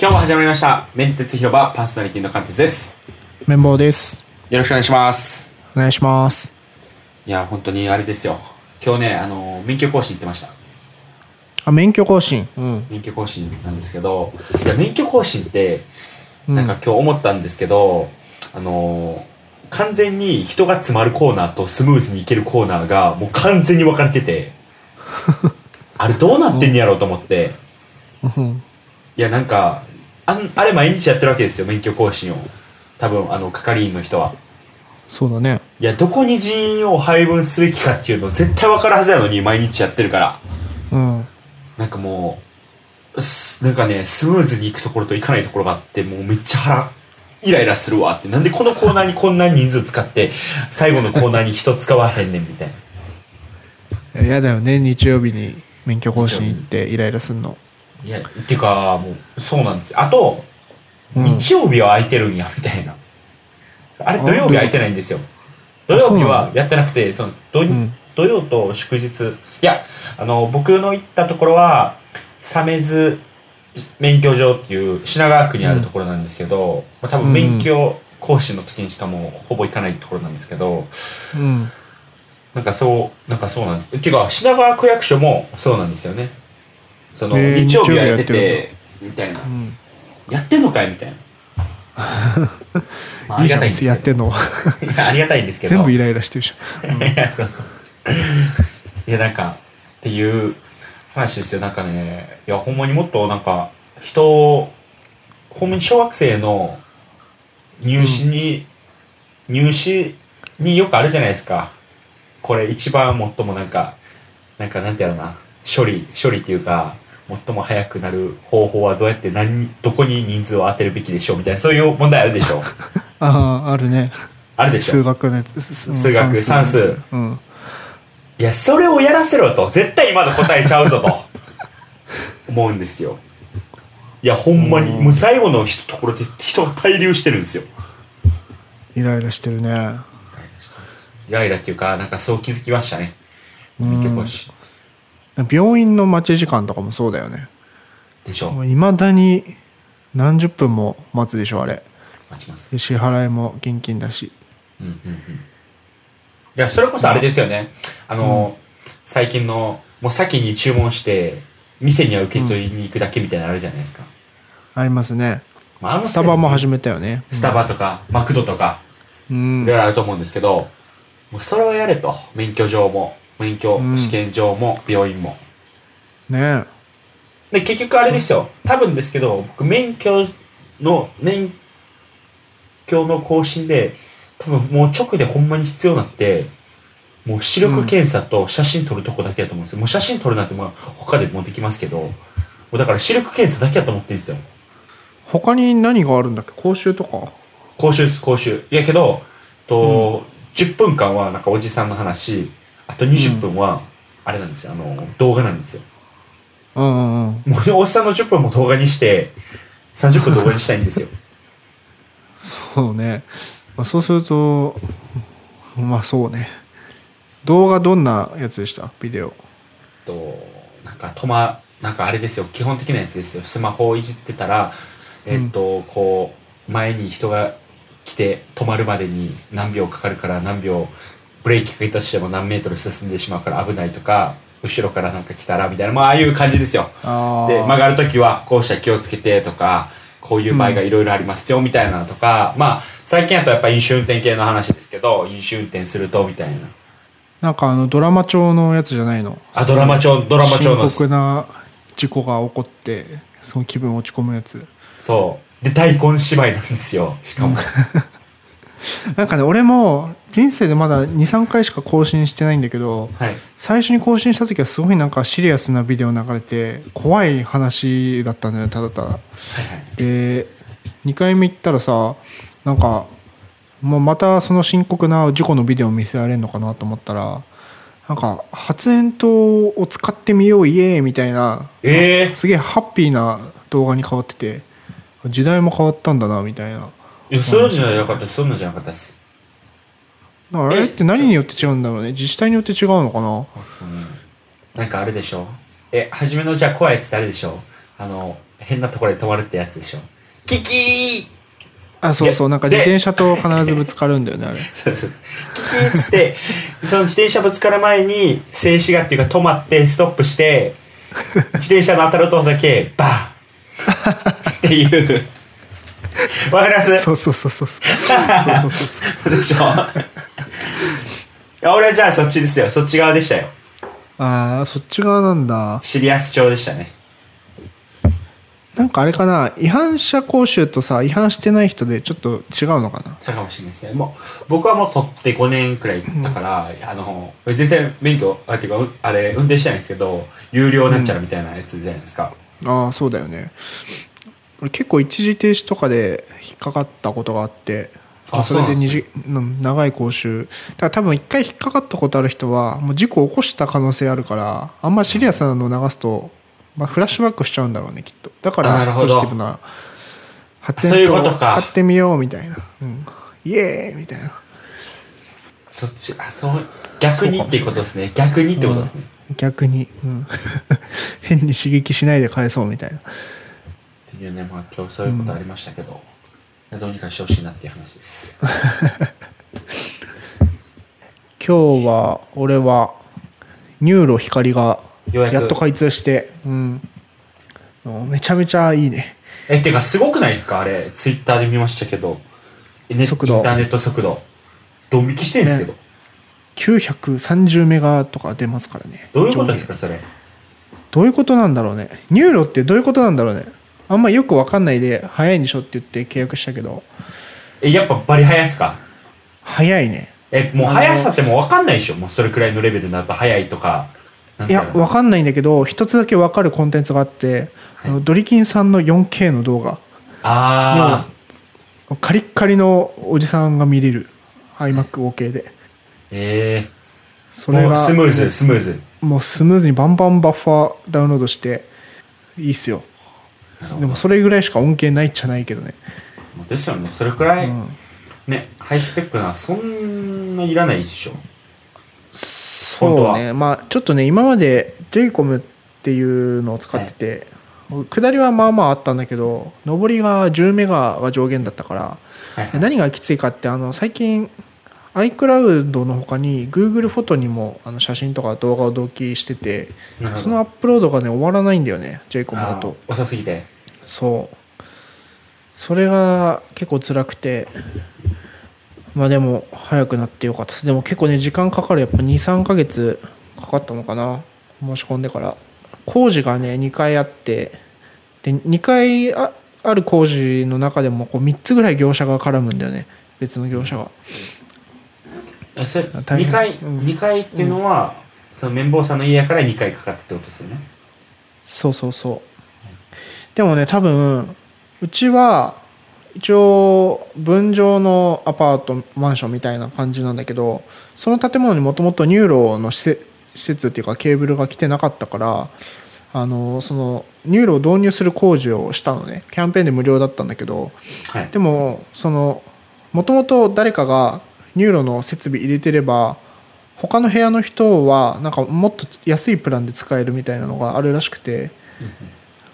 今日も始まりました。メンテツ広場パーソナリティのカンテツです。綿棒です。よろしくお願いします。お願いします。いや、本当にあれですよ。今日ね、あの、免許更新行ってました。あ、免許更新？うん。免許更新なんですけど、いや、免許更新って、うんなんか今日思ったんですけど、あの、完全に人が詰まるコーナーとスムーズに行けるコーナーがもう完全に分かれてて、あれどうなってんやろうと思って、うんいや、なんか、あんあれ毎日やってるわけですよ、免許更新を。多分、あの、係員の人は。そうだね。いや、どこに人員を配分すべきかっていうの絶対分かるはずやのに、毎日やってるから。うん。なんかもう、すなんかね、スムーズに行くところと行かないところがあって、もうめっちゃ腹、イライラするわって。なんでこのコーナーにこんな人数使って、最後のコーナーに人使わへんねんみたいな。嫌だよね、日曜日に免許更新行ってイライラすんの。いや、っていうか、もう、そうなんですよ。あと、うん日曜日は空いてるんや、みたいな。あれ、あ土曜日空いてないんですよ。土曜日はやってなくて、そうなんです。土うん土曜と祝日。いや、あの、僕の行ったところは、鮫洲免許場っていう品川区にあるところなんですけど、まあ、多分免許講師の時にしかもうほぼ行かないところなんですけど、うん。なんかそう、なんかそうなんです。っていうか、品川区役所もそうなんですよね。その、日曜日はやってて、みたいなう。ん。やってんのかいみたいな。まあ、ありがたいんですけど。やってんの。ありがたいんですけど。全部イライラしてるじいや、そうそう。いや、なんか、っていう話ですよ。なんかね、いや、ほんまにもっとなんか、人を、ほんまに小学生の入試に、入試によくあるじゃないですか。これ一番最もなんか、なんかなんてやろうな、処理、処理っていうか、最も早くなる方法はどうやって何に、どこに人数を当てるべきでしょうみたいな、そういう問題あるでしょ。ああ、あるね。あるでしょ数学のやつ。数学算数うん。いや、それをやらせろと。絶対今の答えちゃうぞと。思うんですよ。いや、ほんまに、うんもう最後の人ところで人が滞留してるんですよ。イライラしてるね。イライラっていうか、なんかそう気づきましたね。うん結構し、病院の待ち時間とかもそうだよね。でしょもう未だに何十分も待つでしょ、あれ。待ちますで。支払いも現金だし。うんうんうん。いや、それこそあれですよね。あの、最近の、もう先に注文して、店には受け取りに行くだけみたいなのあるじゃないですか。ありますね。まあ、スタバも始めめたよね。スタバとか、マクドとか、うんいろいろあると思うんですけど、もうそれをやれと。免許証も、免許うん試験場も、病院も。ねで、結局あれですよ。多分ですけど、僕、免許の、免許の更新で、多分もう直でほんまに必要になって、もう視力検査と写真撮るとこだけだと思うんですよ。もう写真撮るなんてまあ他でもできますけど、もうだから視力検査だけだと思ってるんですよ。他に何があるんだっけ？講習とか？講習です、講習。いやけど、と、10分間はなんかおじさんの話、あと20分は、あれなんですよ、あの、動画なんですよ。うんうんうん。もうおっさんの10分も動画にして、30分動画にしたいんですよ。そうね、まあ、そうするとまあそうね。動画どんなやつでした？ビデオ。と、なんか止ま、なんかあれですよ、基本的なやつですよ。スマホをいじってたら、えっと、こう、前に人が来て止まるまでに何秒かかるから何秒、ブレーキかけたとしても何メートル進んでしまうから危ないとか、後ろからなんか来たらみたいな、まあああいう感じですよ。あで、曲がるときは歩行者気をつけてとか、こういう場合がいろいろありますよみたいなのとか、まあ、最近だとやっぱ飲酒運転系の話ですけど、飲酒運転するとみたいな。なんかあのドラマ調のやつじゃないの？あ、ドラマ調、ドラマ調の。深刻な事故が起こってその気分落ち込むやつそう。で、大根芝居なんですよ。しかも。なんかね俺も人生でまだ23回しか更新してないんだけどはい。最初に更新した時はすごいなんかシリアスなビデオ流れて怖い話だったんだよねただただで2回目行ったらさなんかもうまたその深刻な事故のビデオ見せられるのかなと思ったらなんか発煙筒を使ってみようイエーイみたいなええすげえハッピーな動画に変わってて時代も変わったんだなみたいないや、そうじゃなかった？そういうのじゃなかったです。あれって何によって違うんだろうね。自治体によって違うのかな。なんかあれでしょ。え、初めのじゃあ怖いやつってあれでしょ。あの、変なところで止まるってやつでしょ。キキー！あそうそう。なんかで自転車と必ずぶつかるんだよねあれ。そうそうそう。キキーっつって、その自転車ぶつかる前に、静止画っていうか止まって、ストップして、自転車の当たる音だけ、バーン！っていう。わかります？そうそうそうそう。そうそうそうそう。でしょいや俺はじゃあそっちですよ。そっち側でしたよ。ああそっち側なんだシリアス調でしたね。なんかあれかな違反者講習とさ違反してない人でちょっと違うのかな？そうかもしれないですね。もう、僕はもう取って5年くらいだから、あの、全然免許、あ、ていうあれ、運転してないんですけど、有料なんちゃらみたいなやつじゃないですか。ああそうだよね俺結構一時停止とかで引っかかったことがあってあそれで二時うん長い講習。だから多分一回引っかかったことある人はもう事故を起こした可能性あるからあんまシリアスなのを流すと、まあ、フラッシュバックしちゃうんだろうねきっと。だからポジティブな発そうい煙筒を使ってみようみたいな、うん、イエーイみたいな。そっち、あ、そう、逆にってことですね。逆にってことですね。逆に、うん、変に刺激しないで返そうみたいな。っていうね、まあ今日そういうことありましたけど、どうにかしてほしいなっていう話です。今日は俺は NURO光がやっと開通して、うん、めちゃめちゃいいね。え、てかすごくないですか？あれ、ツイッターで見ましたけど、ね、速度。インターネット速度。ドン引きしてんですけど。930メガとか出ますからね。どういうことですかそれ？どういうことなんだろうね。 NURO ってどういうことなんだろうねあんまよくわかんないで早いんでしょって言って契約したけど。え、やっぱバリ速いっすか？早いね。え、もう速さってもう分かんないでしょ。もうそれくらいのレベルになると速いとか。いやだろうわかんないんだけど一つだけわかるコンテンツがあって、はい。あのドリキンさんの 4K の動画。あカリッカリのおじさんが見れる。 iMac 5K で。ー。えそー。もうれがスムーズ、スムーズ。もうスムーズにバンバンバッファーダウンロードしていいっすよでもそれぐらいしか恩恵ないっちゃないけどね、ですよね。それくらい、うん、ね、ハイスペックな、そんないらないでしょ。そうね。まあちょっとね今まで JCOM っていうのを使ってて、下りはまあまああったんだけど上りが10メガが上限だったからはいはい、何がきついかってあの最近 iCloud の他に Google フォトにもあの写真とか動画を同期しててそのアップロードがね終わらないんだよね JCOM だと。あー遅すぎて。そう。それが結構辛くて。まあでも早くなってよかったです。でも結構ね時間かかる。やっぱ23ヶ月かかったのかな。申し込んでから。工事がね2回あって。で2回あある工事の中でもこう3つぐらい業者が絡むんだよね。別の業者が。えそれ大変。2回、うん。二回っていうのは、そのメンボウさんの家やから2回かかってってことですよね？そうそうそう。でもね多分うちは一応分譲のアパートマンションみたいな感じなんだけどその建物にもともと NURO の施設施設っていうかケーブルが来てなかったからあのその NUROを導入する工事をしたのね。キャンペーンで無料だったんだけどはい。でもそのもともと誰かが NUROの設備入れてれば他の部屋の人はなんかもっと安いプランで使えるみたいなのがあるらしくて。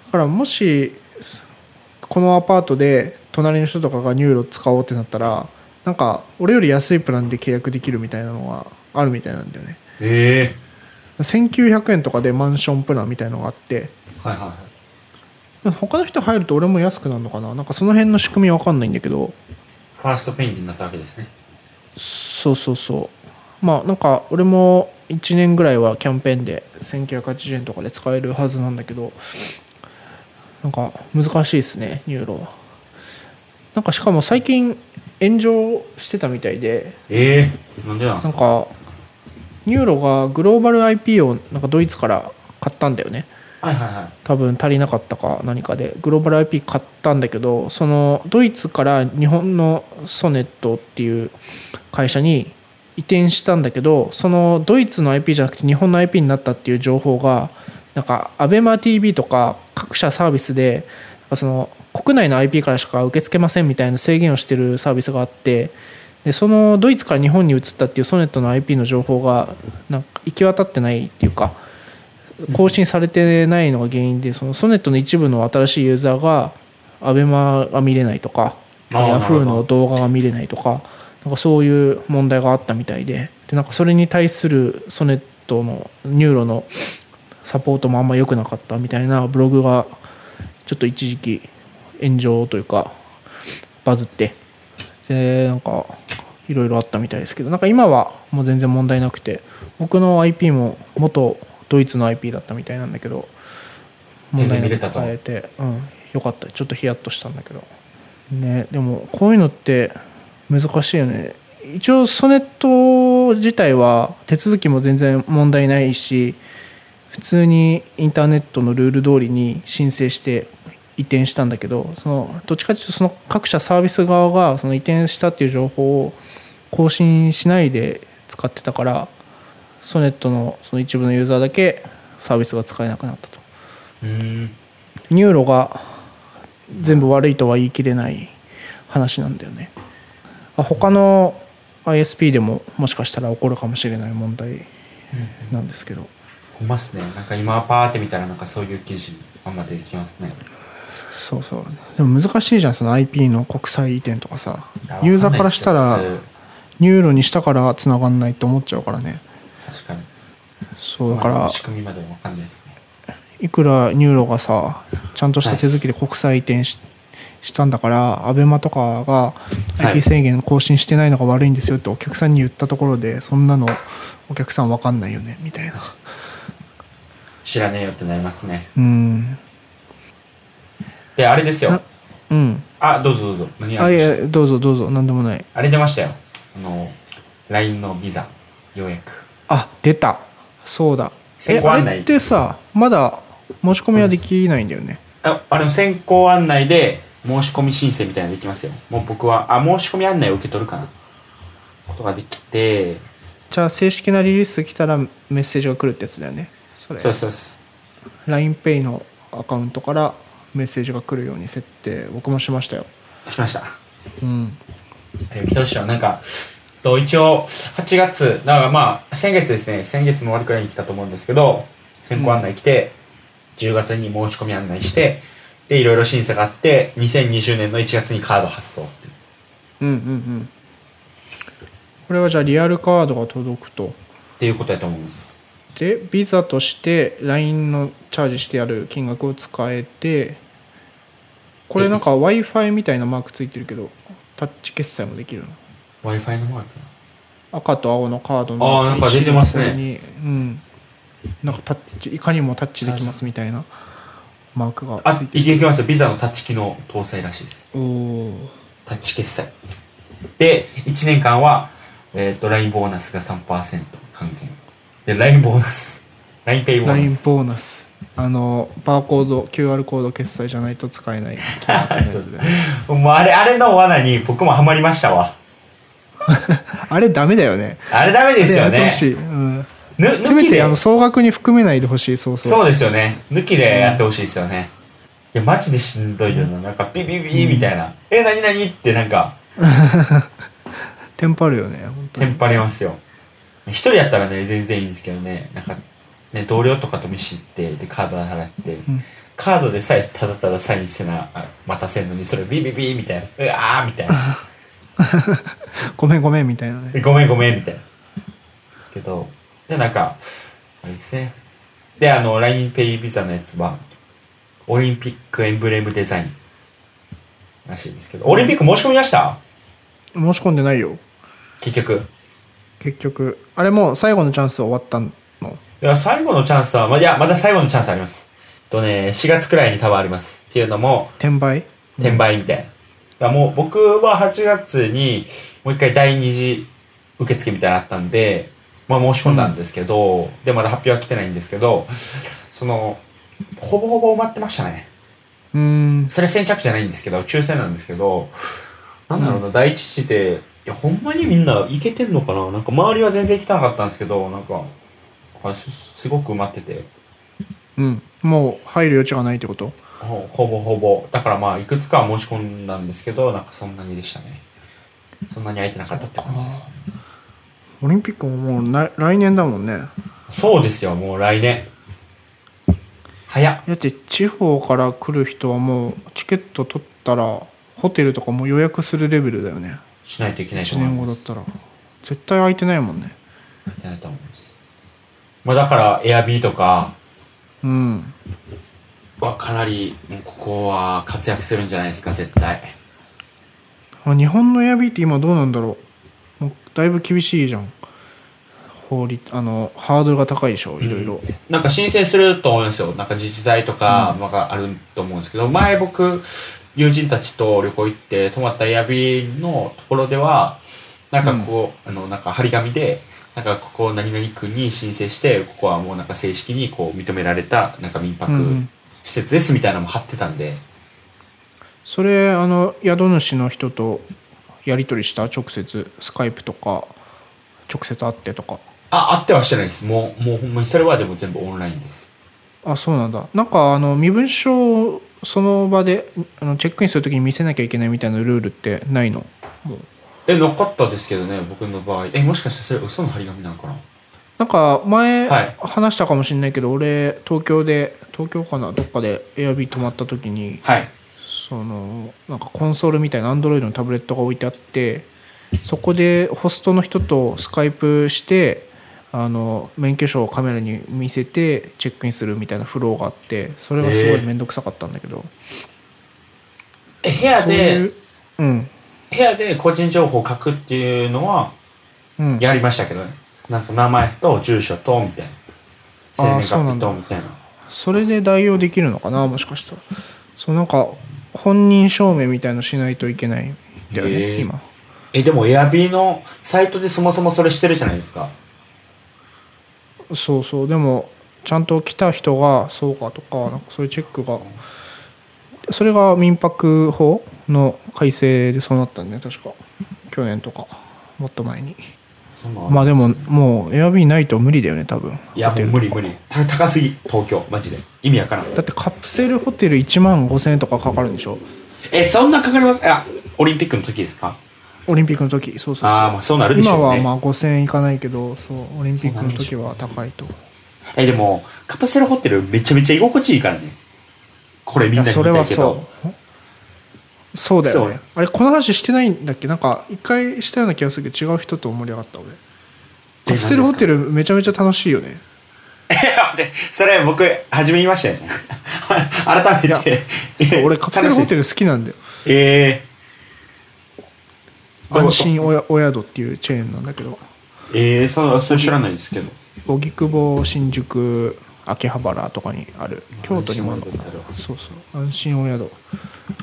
だからもしこのアパートで隣の人とかが NURO使おうってなったらなんか俺より安いプランで契約できるみたいなのがあるみたいなんだよね。え。え1900円とかでマンションプランみたいのがあって。はいはいはい。他の人入ると俺も安くなるのかな？なんかその辺の仕組みわかんないんだけど。ファーストペンギンになったわけですね。そうそうそう。まあなんか俺も1年ぐらいはキャンペーンで1980円とかで使えるはずなんだけどなんか難しいですね NUROはなんかしかも最近炎上してたみたいでええなんでなんですか？なんか NUROがグローバル IP をなんかドイツから買ったんだよねはいはいはい。多分足りなかったか何かでグローバル IP 買ったんだけどそのドイツから日本のソネットっていう会社に移転したんだけどそのドイツの IP じゃなくて日本の IP になったっていう情報がなんか ABEMATV とか各社サービスでその国内の IP からしか受け付けませんみたいな制限をしてるサービスがあってでそのドイツから日本に移ったっていうソネットの IP の情報がなんか行き渡ってないっていうか更新されてないのが原因でそのソネットの一部の新しいユーザーが ABEMA が見れないとか Yahoo の動画が見れないとかなんかそういう問題があったみたいででなんかそれに対するソネットの NUROのサポートもあんま良くなかったみたいなブログがちょっと一時期炎上というかバズってでなんかいろいろあったみたいですけどなんか今はもう全然問題なくて僕の IP も元ドイツの IP だったみたいなんだけど問題なく使えてうんよかった。ちょっとヒヤッとしたんだけど。ねでもこういうのって難しいよね。一応ソネット自体は手続きも全然問題ないし普通にインターネットのルール通りに申請して移転したんだけどそのどっちかというとその各社サービス側がその移転したっていう情報を更新しないで使ってたからソネットのその一部のユーザーだけサービスが使えなくなったと。うーん。 NUROが全部悪いとは言い切れない話なんだよね。あ他の ISP でももしかしたら起こるかもしれない問題なんですけど。ほんまっすね。なんか今パーって見たらなんかそういう記事あんま出てきますね。そうそう。でも難しいじゃんその IP の国際移転とかさ。ユーザーからしたら NUROにしたから繋がんないと思っちゃうからね確かに。そうだから仕組みまでわかんないですね。いくら NUROがさちゃんとした手続きで国際移転し,、したんだからアベマとかがはい。IP 制限更新してないのが悪いんですよってお客さんに言ったところでそんなのお客さん分かんないよねみたいな。知らねえよってなりますね。うん。であれですよ。なうん。あどうぞどうぞ。何あいやどうぞどうぞ。何でもない。あれ出ましたよ。あの LINE のビザようやくあ出た。そうだ。えあれってさまだ申し込みはできないんだよね。ああれも先行案内で申し込み申請みたいなのできますよ。もう僕はあ申し込み案内を受け取るかな。ことができて。じゃあ正式なリリース来たらメッセージが来るってやつだよね。それ。そうですそうです。LINEPay のアカウントからメッセージが来るように設定僕もしましたよ。しました。うん。え来てほしいよなんかと一応8月だからまあ先月ですね。先月の終わりくらいに来たと思うんですけど先行案内来て、10月に申し込み案内してでいろいろ審査があって2020年の1月にカード発送っていう。うんうんうん。これはじゃあリアルカードが届くと。っていうことだと思います。でビザとして LINE のチャージしてある金額を使えてこれなんか w i f i みたいなマークついてるけどタッチ決済もできるの？W i f i のマーク赤と青のカードのあーなんか出てますね。にうん。なんかタッチいかにもタッチできますみたいなマークがあついきますよビザのタッチ機能搭載らしいです。おおタッチ決済。で1年間は、えっと LINE ボーナスが3%還元。で LINE ボーナス。LINEPay ボーナ LINE スボーナス。あのバーコード QR コード決済じゃないと使えない。そうです。もうあれあれの罠に僕もハマりましたわ あれダメだよね。あれダメですよね。せめ抜きで。てあの総額に含めないでほしい。そうそう。そうですよね。抜きでやってほしいですよね、いやマジでしんどいよな。なんかビビビみたいな、え何何ってなんか。テンパるよねテンパりますよ。一人やったらね全然いいんですけどね。なんかね同僚とかと見知ってでカード払って、ん。カードでさえただただサインせなあ待たせんのにそれビビビみたいな。うわーみたいな ごめんごめんみたいなね。えごめんごめんみたいな。ですけどでなんかあれですね。であの LINEPay ビザのやつはオリンピックエンブレムデザイン。らしいですけど。オリンピック申し込みました？申し込んでないよ。結局。結局。あれもう最後のチャンス終わったの。いや最後のチャンスはまいやまだ最後のチャンスあります。とね4月くらいに多分あります。っていうのも転売？転売みたいな。だからもう僕は8月にもう一回第二次受付みたいなのあったんで、まあ申し込んだんですけど、で、まだ発表は来てないんですけど、その、ほぼほぼ埋まってましたね。うーん。それ先着じゃないんですけど、抽選なんですけど、なんだろうな、第一次で、いや、ほんまにみんないけてんのかな？なんか周りは全然来てなかったんですけど、なんか、あすすごく埋まってて、うん。もう入る余地がないってこと？ほほぼほぼ。だからまあ、いくつかは申し込んだんですけど、なんかそんなにでしたね。そんなに空いてなかったって感じです。オリンピックももうな来年だもんね。そうですよ、もう来年。早っ。だって地方から来る人はもうチケット取ったらホテルとかも予約するレベルだよね。しないといけないと1思います。年後だったら。絶対空いてないもんね。やってないと思います。まあだからエアビーとかうん。はかなりここは活躍するんじゃないですか絶対。あ日本のエアビーって今どうなんだろう。もうだいぶ厳しいじゃん。法律あのハードルが高いでしょいろいろ、なんか申請すると思うんですよ。なんか自治体とかまああると思うんですけど前僕友人たちと旅行行って泊まったエアビーのところではなんかこう、あのなんか張り紙でなんかここ何々区に申請してここはもうなんか正式にこう認められたなんか民泊うん。施設ですみたいなのも貼ってたんで、それあの宿主の人とやり取りした直接スカイプとか直接会ってとか。ああってはしてないです。もうもうほんまにそれはでも全部オンラインです。あそうなんだ。なんかあの身分証をその場であのチェックインするときに見せなきゃいけないみたいなルールってないの？えなかったですけどね僕の場合。えもしかしてそれ嘘の張り紙なのかな？なんか前はい。話したかもしれないけど、俺東京で東京かな？どっかでエアビー泊まった時にはいそのなんかコンソールみたいなアンドロイドのタブレットが置いてあってそこでホストの人とスカイプしてあの免許証をカメラに見せてチェックインするみたいなフローがあってそれがすごい面倒くさかったんだけど、え部屋でううん。部屋で個人情報を書くっていうのはうん。やりましたけどね。なんか名前と住所とみたいな。生年月日そうなんだ。とみたいな。それで代用できるのかなもしかしたら。そうなんか本人証明みたいのしないといけないんだよね、今。えでもエアビーのサイトでそもそもそれしてるじゃないですか。そうそうでもちゃんと来た人がそうかとかなんかそういうチェックがそれが民泊法の改正でそうなったんだね確か。去年とかもっと前にまあでももうエアビーないと無理だよね多分。いやもう無理無理。た高すぎ東京マジで。意味わからん。だってカプセルホテル1万5000円とかかかるんでしょ？えそんなかかります？あオリンピックの時ですか？オリンピックの時。そうそうそう。ああまあそうなるでしょうね。今はまあ5000円いかないけどそうオリンピックの時は高いと。えでもカプセルホテルめちゃめちゃ居心地いいからね。これみんなに言いたいけど。そうそうだよね。あれこの話してないんだっけ？なんか一回したような気がするけど違う人と盛り上がった俺。えカプセルホテルめちゃめちゃ楽しいよね。でそれ僕初め言いましたよね。改めて。そう俺カプセルホテルル好きなんだよ。えどう安心おやお宿っていうチェーンなんだけど。ー、えー、そそれ知らないですけど。荻窪新宿秋葉原とかにある京都にもあるのかそうそう。安心お宿。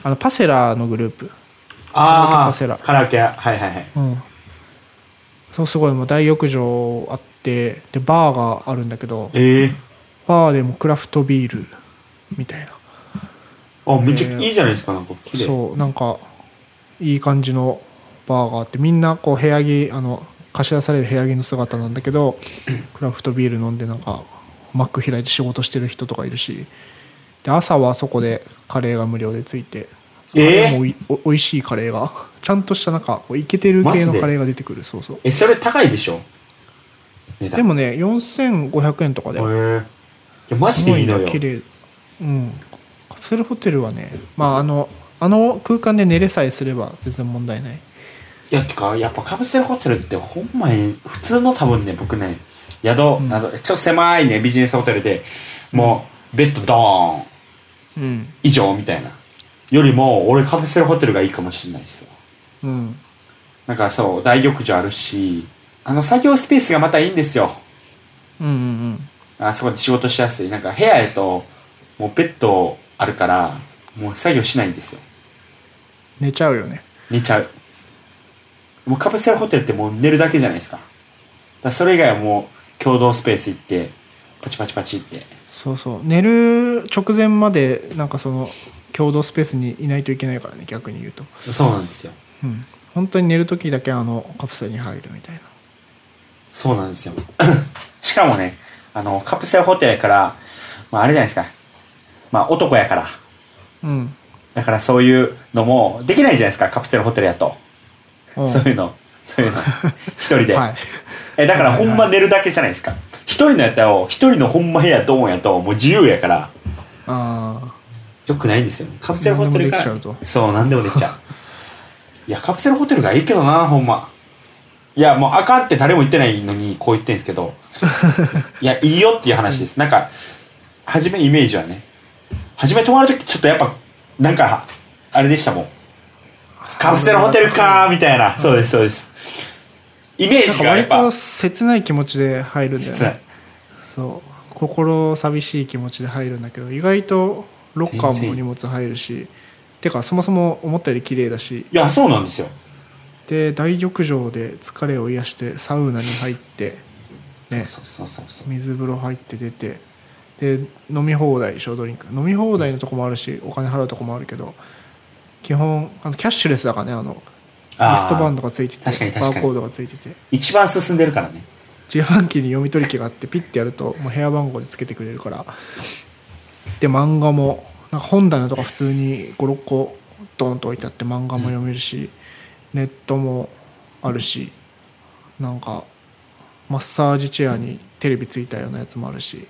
あのパセラのグループ。あパセラ。あカラオケはいはいはい。うん。そうすごいもう大浴場あってでバーがあるんだけどえー、バーでもクラフトビールみたいな。あめっちゃいいじゃないですかなんか綺麗。そうなんかいい感じのバーがあってみんなこう部屋着あの貸し出される部屋着の姿なんだけど クラフトビール飲んでなんかマック開いて仕事してる人とかいるしで朝はそこでカレーが無料でついてカレーもおいおおいしいカレーがちゃんとしたなんかこうイケてる系のカレーが出てくる。そうそう。えそれ高いでしょ？でもね4500円とかで。へー。いやマジすごいでいいのよ。な綺麗。うん。カプセルホテルはねまああのあの空間で寝れさえすれば全然問題ないいやてかやっぱカプセルホテルってほんまに普通の多分ね僕ね宿など、ちょっと狭いねビジネスホテルでもうベッドドーンうん。以上みたいな。よりも俺カプセルホテルがいいかもしれないですよ。うん。なんかそう大浴場あるしあの作業スペースがまたいいんですよ。うんうん。あそこで仕事しやすい。なんか部屋へともうベッドあるからもう作業しないんですよ。寝ちゃうよね。寝ちゃうもうカプセルホテルってもう寝るだけじゃないですか。だからそれ以外はもう共同スペース行ってパチパチパチって。そうそう。寝る直前までなんかその共同スペースにいないといけないからね逆に言うと。そうなんですよ。うん。本当に寝る時だけあのカプセルに入るみたいな。そうなんですよ。しかもねあのカプセルホテルやから、まあ、あれじゃないですか。まあ男やから。うん。だからそういうのもできないじゃないですかカプセルホテルやとおうそういうの。そういうの。一人で、はい。えだからほんま寝るだけじゃないですか。一人のやったら一人のほんま部屋ドーンやともう自由やから。あよくないんですよカプセルホテルから。そう何でもできちゃう。いやカプセルホテルがいいけどなほんま。いやもうあかんって誰も言ってないのにこう言ってんですけど。いやいいよっていう話です。なんか初めイメージはね。初め泊まる時ちょっとやっぱなんかあれでしたもんカプセルホテルかーみたいな。そうですそうです。イメージがやっぱ。と切ない気持ちで入るんだよね。そう。心寂しい気持ちで入るんだけど意外とロッカーも荷物入るし。てかそもそも思ったより綺麗だし。いやそうなんですよ。で大浴場で疲れを癒してサウナに入ってね。そうそうそうそう。水風呂入って出て。で飲み放題ショートドリンク。飲み放題のとこもあるしお金払うとこもあるけど基本あのキャッシュレスだからねあのリストバンドがついててバーコードがついてて。一番進んでるからね。自販機に読み取り機があってピッてやるともう部屋番号でつけてくれるから。で漫画もなんか本棚とか普通に56個ドンと置いてあって漫画も読めるし、ネットもあるしなんかマッサージチェアにテレビついたようなやつもあるし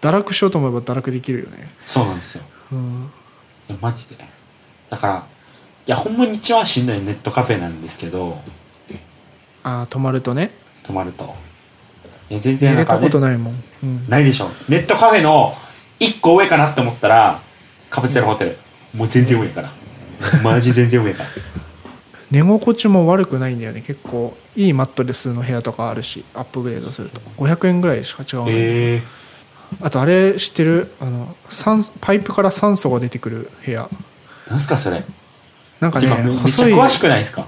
堕落しようと思えば堕落できるよね。そうなんですよ。うん。いやマジでだからいやほんまに一番しんどいネットカフェなんですけどああ泊まるとね。泊まると。いや全寝然なんか、ねれたこ、とないもん、うん、ないでしょ。ネットカフェの1個上かなって思ったらカプセルホテル。もう全然上やから。マジ全然上やから。寝心地も悪くないんだよね。結構いいマットレスの部屋とかあるしアップグレードすると。500円ぐらいしか違わない、へえあとあれ知ってる？あの酸パイプから酸素が出てくる部屋なんすかそれ？なんかね詳しくないですか？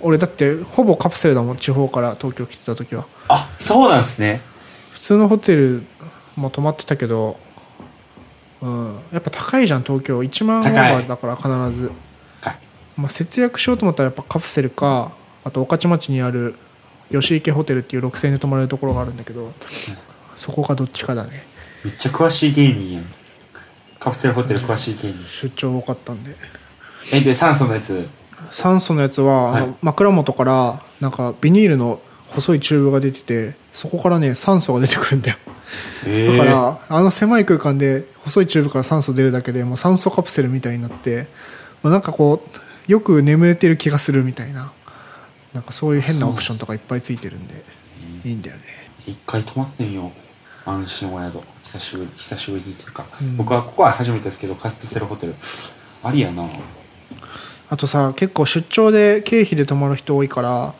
俺だってほぼカプセルだもん地方から東京来てた時は。あそうなんですね。普通のホテルも泊まってたけどうんやっぱ高いじゃん東京。1万オーバーだから必ず、まあ、節約しようと思ったらやっぱカプセルかあと御徒町にある吉池ホテルっていう6000円で泊まれるところがあるんだけどそこかどっちかだね。めっちゃ詳しい芸人やんカプセルホテル詳しい芸人。出張多かったんで。えで酸素のやつ。酸素のやつは、あはい。の枕元からなんかビニールの細いチューブが出ててそこからね酸素が出てくるんだよ。え。だから、あの狭い空間で細いチューブから酸素出るだけでもう酸素カプセルみたいになって、まあ、なんかこうよく眠れてる気がするみたいな。なんかそういう変なオプションとかいっぱいついてるんでいいんだよね。一回泊まってんよ安心お宿久しぶり久しぶりにっていうか、うん。僕はここは初めてですけどカプセルホテルありやな。あとさ結構出張で経費で泊まる人多いからは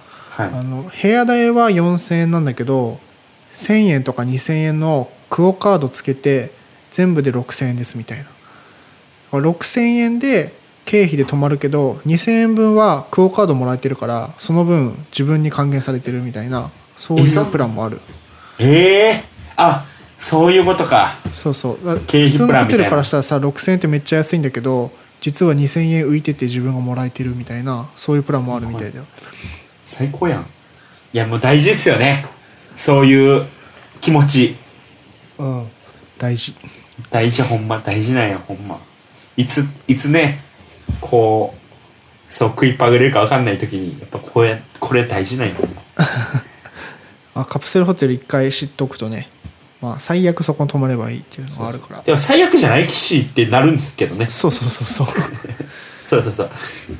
い。あの部屋代は4000円なんだけど1000円とか2000円のクオカードつけて全部で6000円ですみたいな。だから6000円で経費で泊まるけど2000円分はクオカードもらえてるからその分自分に還元されてるみたいなそういうプランもある。ええあそういうことか。そうそう。だ経費プランみたいな。ルからしたらさ6000円ってめっちゃ安いんだけど実は2000円浮いてて自分がもらえてるみたいなそういうプランもあるみたいだよ。最高やん。いやもう大事ですよね。そういう気持ち。うん。大事。大事ほんま。大事なんやほんま。いついつねこうそう食いっぱぐれるか分かんない時にやっぱこれこれ大事なんや。ほんまあカプセルホテル一回知っておくとねまあ最悪そこに泊まればいいっていうのがあるから。でも最悪じゃないしってなるんですけどね。そうそうそうそう。そうそうそう。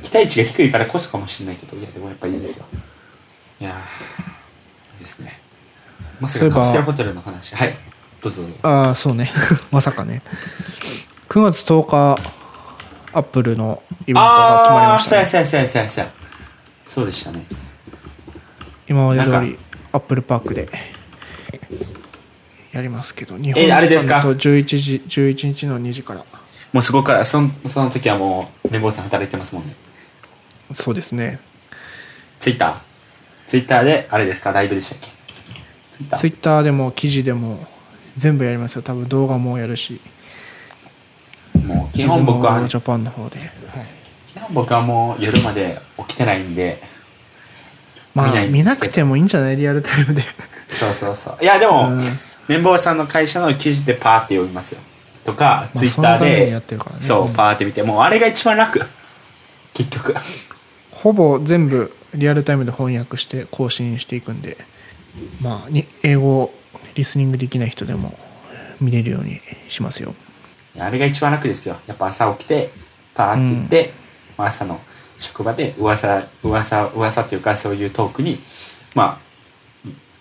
期待値が低いからこそかもしれないけどいやでもやっぱいいですよ。いやーいいですね。まさかカプセルホテルの話。はい。どうぞ。ああそうね。まさかね。9月10日アップルのイベントが決まりました、ね、あーそうやそうやそうやそうやそうでしたね。今まで通りアップルパークでやりますけど日えあれでと11時11日の2時から。もうそこからそんその時はもう綿棒さん働いてますもんね。そうですね。ツイッター？ツイッターであれですか？ライブでしたっけ？ツイッター？ツイッターでも記事でも全部やりますよ。多分動画もやるし。もう基本僕はジャパンの方で、はい、基本僕はもう夜まで起きてないんでまあ見なくてもいいんじゃない？リアルタイムで。そうそうそう。いやでも、うん綿棒さんの会社の記事でパーって読みますよ。とか、まあツイッターでね。そう、うん。パーって見てもうあれが一番楽。結局。ほぼ全部リアルタイムで翻訳して更新していくんでまあに英語リスニングできない人でも見れるようにしますよ。いあれが一番楽ですよ。やっぱ朝起きて、パーって言って、まあ朝の職場で噂、噂、噂っていうかそういうトークに、ま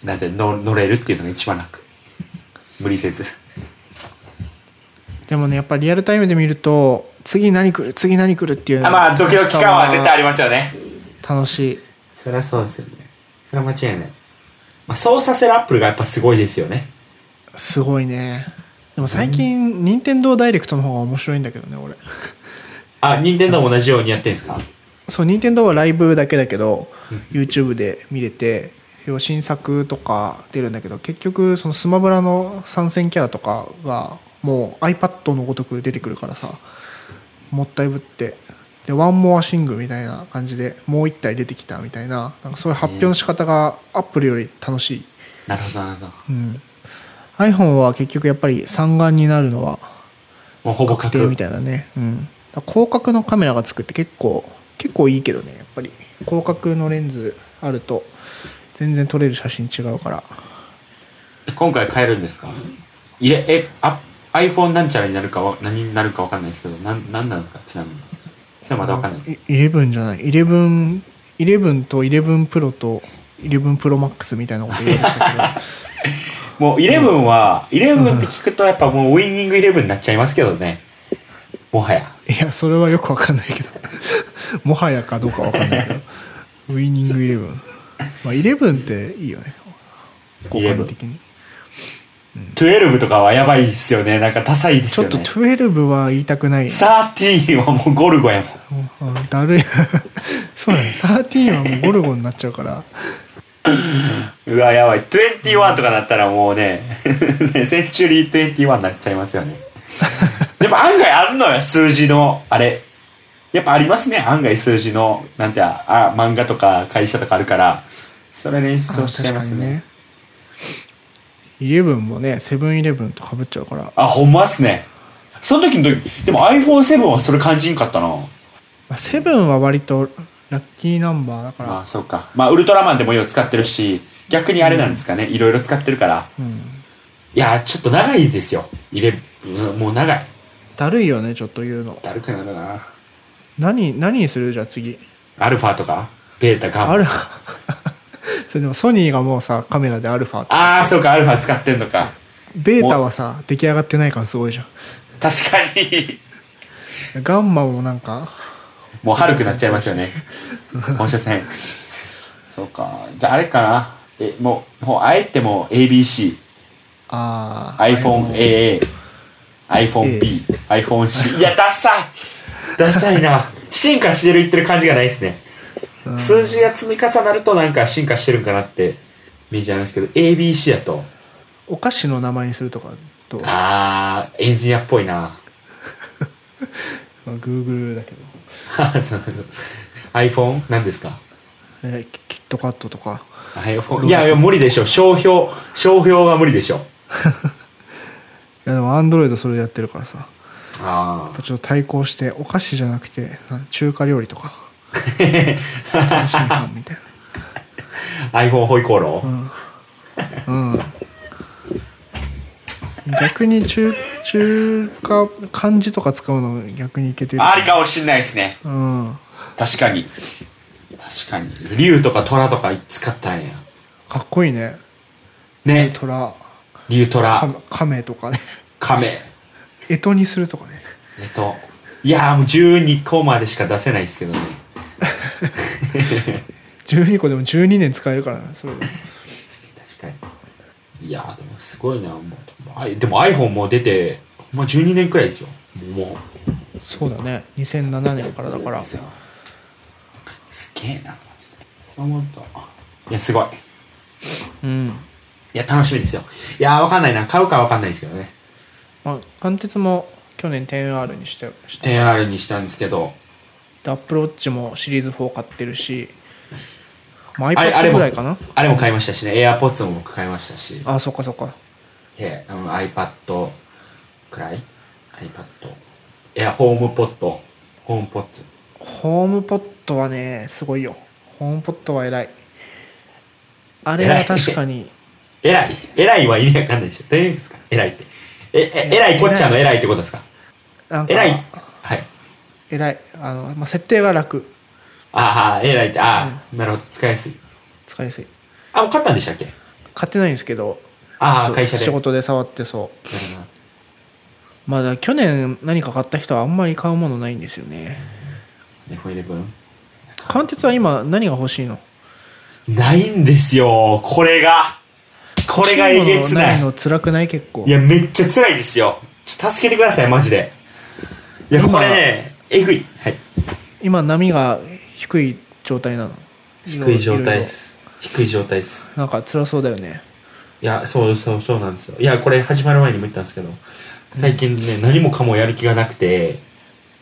あ、なんて乗乗れるっていうのが一番楽。無理せず。でもねやっぱリアルタイムで見ると次何来る次何来るっていうあまあ、ドキドキ感は絶対ありますよね。楽しいそりゃそうですよね。それは間違いない。まあ、そうさせるアップルがやっぱすごいですよね。すごいねでも最近任天堂ダイレクトの方が面白いんだけどね俺あ、任天堂も同じようにやってんですか？そう任天堂はライブだけだけど YouTube で見れて要は新作とか出るんだけど結局そのスマブラの参戦キャラとかがもう iPad のごとく出てくるからさもったいぶって。でワンモアシングみたいな感じでもう一体出てきたみたいななんかそういう発表の仕方がアップルより楽しい、なるほど、なるほど。うん、iPhone は結局やっぱり三眼になるのはもうほぼ確確定みたいなね、うん、広角のカメラがつくって結構結構いいけどねやっぱり。広角のレンズあると全然撮れる写真違うから今回変えるんですか？いえ、え、あ、iPhone なんちゃらになるかは、何になるかわかんないですけど、なん、なんなんですか？ちなみに。それはまだわかんないです。い11じゃない11 11と11プロと11プロマックスみたいなこと言われてたけど もう11は、11って聞くとやっぱもうウィニング11になっちゃいますけどね。もはや。いやそれはよくわかんないけどもはやかどうかわかんないけどウィニング11まあ11っていいよね効果的に12とかはやばいですよね。なんかダサいですちょっとよね。12は言いたくない13はもうゴルゴやもん。うんだるい そうだね13はもうゴルゴになっちゃうからうわ、やばい。21とかなったらもうね、センチュリー21になっちゃいますよね。やっぱ案外あるのよ、数字の、あれ。やっぱありますね、案外数字の、なんてあ、あ漫画とか会社とかあるから、それ練習をしちゃいますね。11もねセブンイレブンとかぶっちゃうから、あ、ほんまっすね。その時の時、でも iPhone7 はそれ感じんかったな。まあ、セブンは割とラッキーナンバーだから、まあ、そうか。まあ、ウルトラマンでもよう使ってるし、逆にあれなんですかね、いろいろ使ってるから。うん、いやー、ちょっと長いですよ。入れ、うんもう長い。だるいよねちょっと言うのだるくなるな。何何にする？じゃあ次。アルファとか？ベータガン。マアルファ。それでもソニーがもうさカメラでアルファ。ああそうかアルファ使ってんのか。ベータはさ出来上がってないからすごいじゃ確かに。んガンマもなんか。もう軽くなっちゃいますよね。放射線。そうか。じゃああれかな。えもうもうあえてもう ABC ああ iPhoneAA iPhoneB iPhoneC いやダサいダサいな。進化してる言ってる感じがないですね。数字が積み重なるとなんか進化してるんかなって見えちゃいますけど ABC だと。お菓子の名前にするとかと。あーエンジニアっぽいな。まあ Google だけど、iPhone 何ですか？えーキキットカットとか。iPhone いやいや無理でしょ。商標。商標は無理でしょ。いやでもアンドロイドそれやってるからさあちょっと対抗してお菓子じゃなくてなん中華料理とか。みたいあ iPhone ホイコーロー、なうん。逆に中中華漢字とか使うの逆にいけてる。ありかもしんないですね。うん。確かに。確かに。竜とか虎とか使ったんや。かっこいいね。ね。虎竜虎か亀とかね。亀干支にするとかね。えっといやーもう12個までしか出せないですけどね。12個でも12年使えるからねそれ。で確かに。いやーでもすごいなもう。あでも iPhone も出てもう12年くらいですよ。もう。そうだね。2007年からだから。ですげえなマジで。そう思うといやすごい。うん。いや楽しみですよ。いやーわかんないな。買うかわかんないですけどねまあ貫徹も去年 10R にしてして 10R にしたんですけど。でアップルウォッチもシリーズ4買ってるし、まあ、あれあ iPad れもぐらいかな？あれも買いましたしね。AirPods も僕買いましたし。あそっかそっか。えあの iPad くらい？iPad いやホームポットホームポッツホームポットはねすごいよ。ホームポットは偉い。あれは確かに 偉い。偉いは意味わかんないでしょ。どういう意味ですか？偉いってええ偉いこっちゃんの偉い。ってことですか？なんか偉いはい。偉いあの、まあ、設定が楽。ああ偉いってああ、なるほど使いやすい。使いやすい。あもう買ったんでしたっけ？買ってないんですけどああ会社で。仕事で触ってそう。なるほど。まあだ去年何か買った人はあんまり買うものないんですよね。ネフォイレブン貫徹は今何が欲しいの？ないんですよこれがこれがえげつない。の辛くない？結構。いやめっちゃ辛いですよ。助けてくださいマジで。いや今これねえぐい。はい。今波が低い状態なの。低い状態です。低い状態です。なんか辛そうだよね。いやそうそうそうなんですよ。いやこれ始まる前にも言ったんですけど最近ね、何もかもやる気がなくて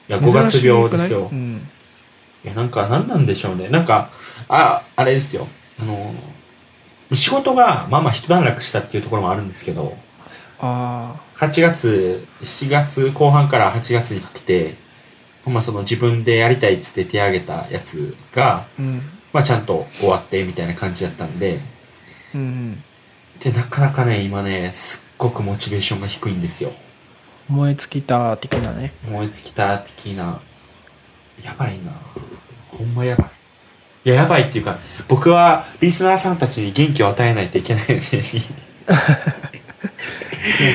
いや5月病ですよ。い？うん。いや、なんか、何なんでしょうね。なんか、あ、あれですよ。あの、仕事が、まあまあ一段落したっていうところもあるんですけど、あ8月、7月後半から8月にかけて、まあその自分でやりたいっつって手挙げたやつが、あうん。まあちゃんと終わってみたいな感じだったんで、うんうん。で、なかなかね、今ね、すっごくモチベーションが低いんですよ。燃え尽きた的なね。燃え尽きた的な、やばいな。ほんまやばい。いや、やばいっていうか、僕はリスナーさんたちに元気を与えないといけないのに、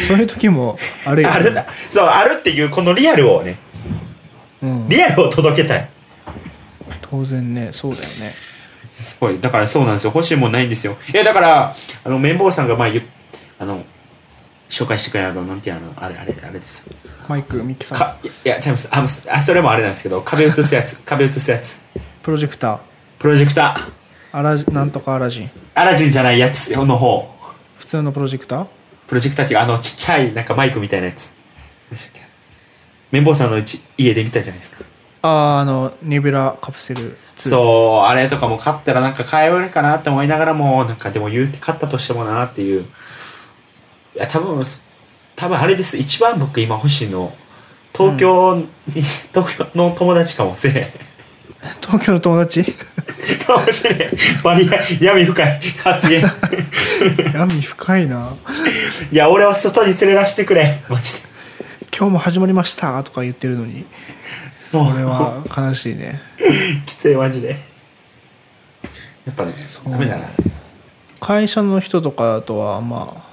そういう時もあるよ、ね、あるだ、そう、あるっていうこのリアルをね、うん、リアルを届けたい。当然ねそうだよねすごい。だからそうなんですよ。欲しいもんないんですよ。いや、だから、あの、綿棒さんが前言っ、あの、紹介してくれたの、なんていうあの、あれ、あれ、あれですよ。マイクミキさんか、いや、違います。あそれもあれなんですけど、壁映すやつ、壁映すやつ。プロジェクタープロジェクター。アラジなんとかアラジンアラジンじゃないやつの方。普通のプロジェクター？プロジェクターっていうか、あの、ちっちゃい、なんかマイクみたいなやつ。でしたっけ？綿棒さんのうち、家で見たじゃないですか。あああのネビュラカプセル2そう、あれとかも買ったらなんか買えるかなって思いながらも、なんかでも言うて買ったとしてもなっていう。いや、多分、多分あれです。一番僕今欲しいの、東京に、東京の友達かもしれん。東京の友達？かもしれん。割合、闇深い発言。闇深いないや、俺は外に連れ出してくれ。マジで。今日も始まりましたとか言ってるのにそう。これは悲しいねきつい、マジで。やっぱね、うダメだな。会社の人とかとはま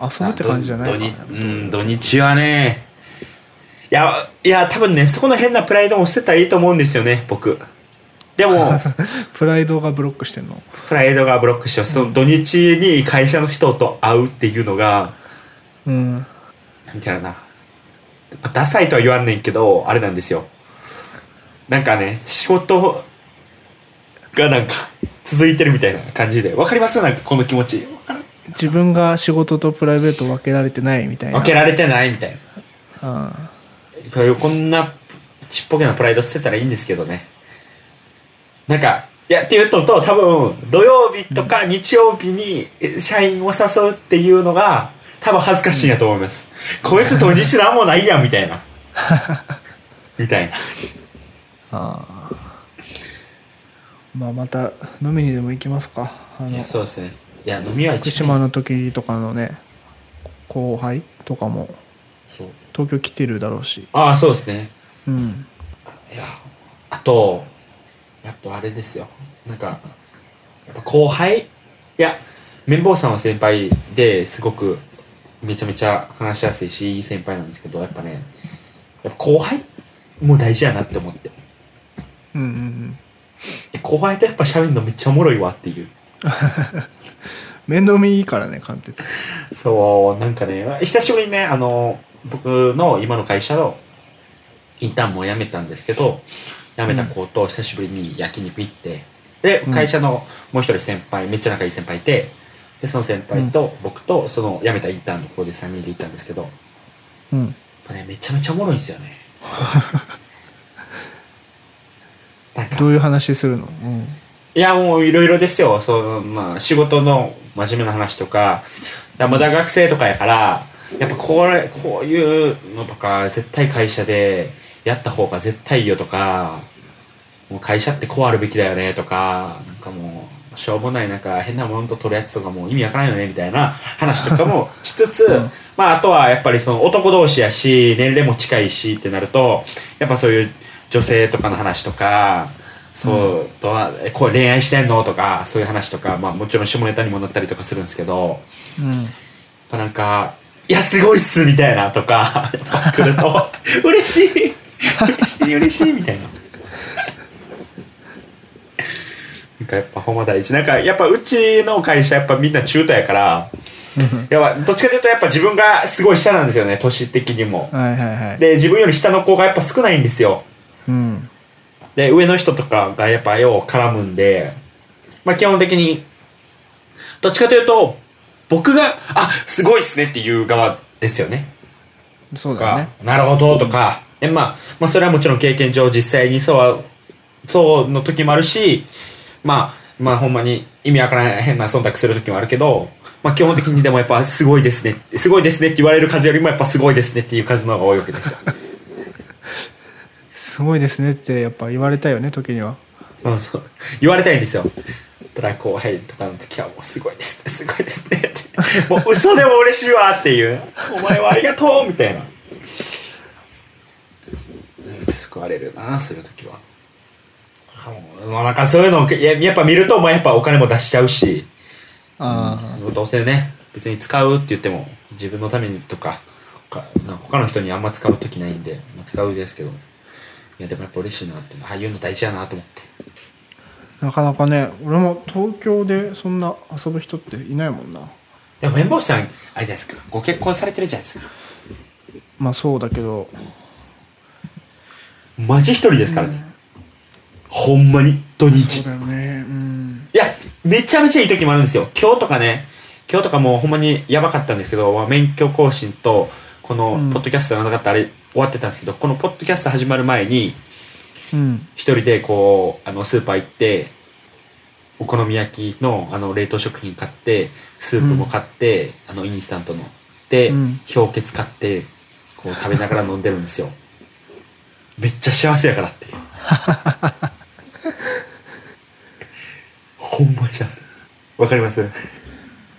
あ遊ぶって感じじゃないか土日うん、土日はね、いや、いや、多分ね、そこの変なプライドも捨てたらいいと思うんですよね、僕。でも、プライドがブロックしてんの？プライドがブロックしてます。その土日に会社の人と会うっていうのが、うんなんていうのかな。ダサいとは言わんねんけど、あれなんですよ。なんかね、仕事がなんか続いてるみたいな感じで。わかります？なんかこの気持ち。自分が仕事とプライベート分けられてないみたいな分けられてないみたいな。あこんなちっぽけなプライド捨てたらいいんですけどね。なんか、いや、っていうのと、多分、土曜日とか日曜日にえ社員を誘うっていうのが、多分恥ずかしいんやと思います。こいつ土日なんもないやん、みたいな。みたいな。あまあまた飲みにでも行きますかあのいや、そうですね。いや、飲みは福一番島の時とかのね後輩とかもそう。東京来てるだろうしああ、そうですね。うんいや、あと、やっぱあれですよ。なんか、やっぱ後輩？いや、綿棒さんは先輩ですごくめちゃめちゃ話しやすいし、いい先輩なんですけど、やっぱね、やっぱ後輩も大事やなって思って。うんうんうんえ後輩とやっぱ喋るのめっちゃおもろいわっていう。面倒見いいからね貫徹そう、なんかね、久しぶりにね、あの、僕の今の会社のインターンも辞めたんですけど、辞めた子と久しぶりに焼肉行って、で、うん。会社のもう一人先輩、めっちゃ仲いい先輩いて、で、その先輩と僕とその辞めたインターンの子で3人で行ったんですけど、うん。ぱね、めちゃめちゃおもろいんですよね。どういう話するの、うん、いや、もういろいろですよ。その、まあ、仕事の真面目な話とか、まだ学生とかやから、やっぱこれ、こういうのとか、絶対会社でやった方が絶対いいよとか、もう会社ってこうあるべきだよねとか、なんかもう、しょうもないなんか変なものと取るやつとかも意味わからんよねみたいな話とかもしつつ、まああとはやっぱりその男同士やし年齢も近いしってなるとやっぱそういう女性とかの話とかそう、とはえこう恋愛してんのとかそういう話とかまあもちろん下ネタにもなったりとかするんですけどうん。やっぱなんかいやすごいっすみたいなとかやっぱ来ると 嬉しい嬉しい嬉しいみたいな。なんかやっぱほんま大事。なんかやっぱうちの会社やっぱみんな中途やから、やっぱどっちかというとやっぱ自分がすごい下なんですよね、年的にも。はいはいはいで、自分より下の子がやっぱ少ないんですよ。うんで、上の人とかがやっぱよう絡むんで、まあ基本的に、どっちかというと、僕が、あ、すごいっすねっていう側ですよね。そうだねなるほどとか、えまあ、まあそれはもちろん経験上実際にそうは、そうの時もあるし、まあ、まあほんまに意味わからない変な忖度する時もあるけど、まあ基本的にでもやっぱすごいですね、すごいですねって言われる数よりもやっぱすごいですねっていう数の方が多いわけですよ。すごいですねってやっぱ言われたよね時にはそうそう。言われたいんですよ。ただ後輩とかの時はもうすごいですね、すごいですねって。もう嘘でも嬉しいわっていう。お前はありがとうみたいな。救われるな、そういう時は。もうなんかそういうのをややっぱ見ると、まあ、やっぱお金も出しちゃうし、あどうせね、別に使うって言っても自分のためにとか、他他の人にあんま使う時ないんで、まあ、使うですけど、いやでもやっぱ嬉しいなって、ああいうの大事やなと思って。あなかなかね俺も東京でそんな遊ぶ人っていないもんな。でも綿棒さん、あれじゃないですか、ご結婚されてるじゃないですか。まあそうだけど。マジ一人ですからね。ほんまに、土日。そうだよね。うん。いや、めちゃめちゃいい時もあるんですよ。今日とかね、今日とかもうほんまにやばかったんですけど、まあ免許更新と、このうん。ポッドキャストがなかったあれ終わってたんですけど、このポッドキャスト始まる前に、うん一人でこう、あの、スーパー行って、お好み焼きの、あの、冷凍食品買って、スープも買って、あの、インスタントの。で、うん氷結買って、こう、食べながら飲んでるんですよ。めっちゃ幸せやからっていう。ほんま幸せ。わかります？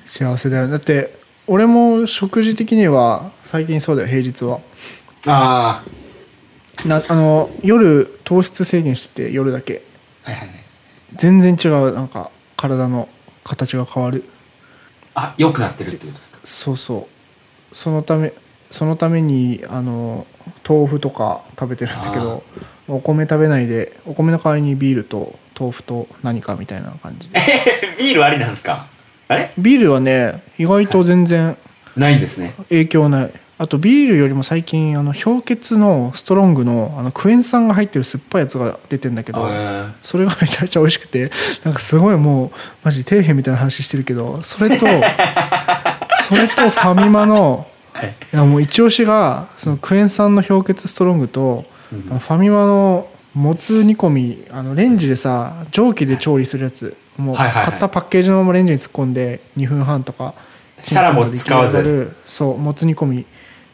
幸せだよだって俺も食事的には最近そうだよ平日はあなあの夜糖質制限してて夜だけ。あ。はいはいはい。全然違うなんか体の形が変わる。あ、良くなってるっていうことですか？そうそう。そのためそのためにあの豆腐とか食べてるんだけどお米食べないでお米の代わりにビールと豆腐と何かみたいな感じで。ビールありなんですか？あれ？ビールはね意外と全然ないんですね。影響ないあとビールよりも最近あの氷結のストロングのあのクエン酸が入ってる酸っぱいやつが出てんだけどあそれがめちゃめちゃ美味しくてなんかすごいもうマジ底辺みたいな話してるけどそれと それとファミマのはい。いやもう一押しがそのクエン酸の氷結ストロングと、ファミマのもつ煮込みあのレンジでさ蒸気で調理するやつもう買ったパッケージのままレンジに突っ込んで2分半とか皿も使わず。そうもつ煮込み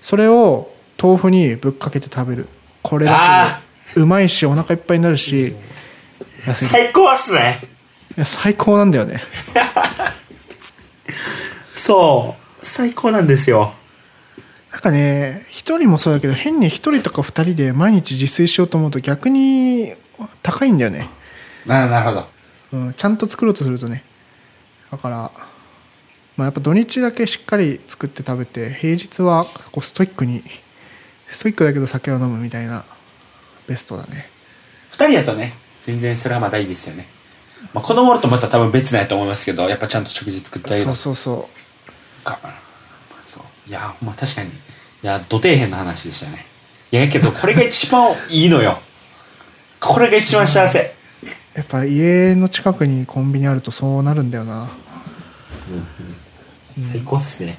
それを豆腐にぶっかけて食べるこれだけでうまいしお腹いっぱいになるし最高っすね。いや最高なんだよね そう。最高なんですよ。なんかね一人もそうだけど変に一人とか二人で毎日自炊しようと思うと逆に高いんだよね、ななるほど。うん、ちゃんと作ろうとするとねだから、まあ、やっぱ土日だけしっかり作って食べて平日はこうストイックにストイックだけど酒を飲むみたいなベストだね二人やとね、全然それはまだいいですよね。まあ、子供おるとまた多分別なんやと思いますけど、やっぱちゃんと食事作ってあげるそうそうそか。そう。いや、ほんま確かに。いや、土底辺の話でしたね。いや、けどこれが一番いいのよ。これが一番幸せ。うやっぱ家の近くにコンビニあるとそうなるんだよな最高っすね。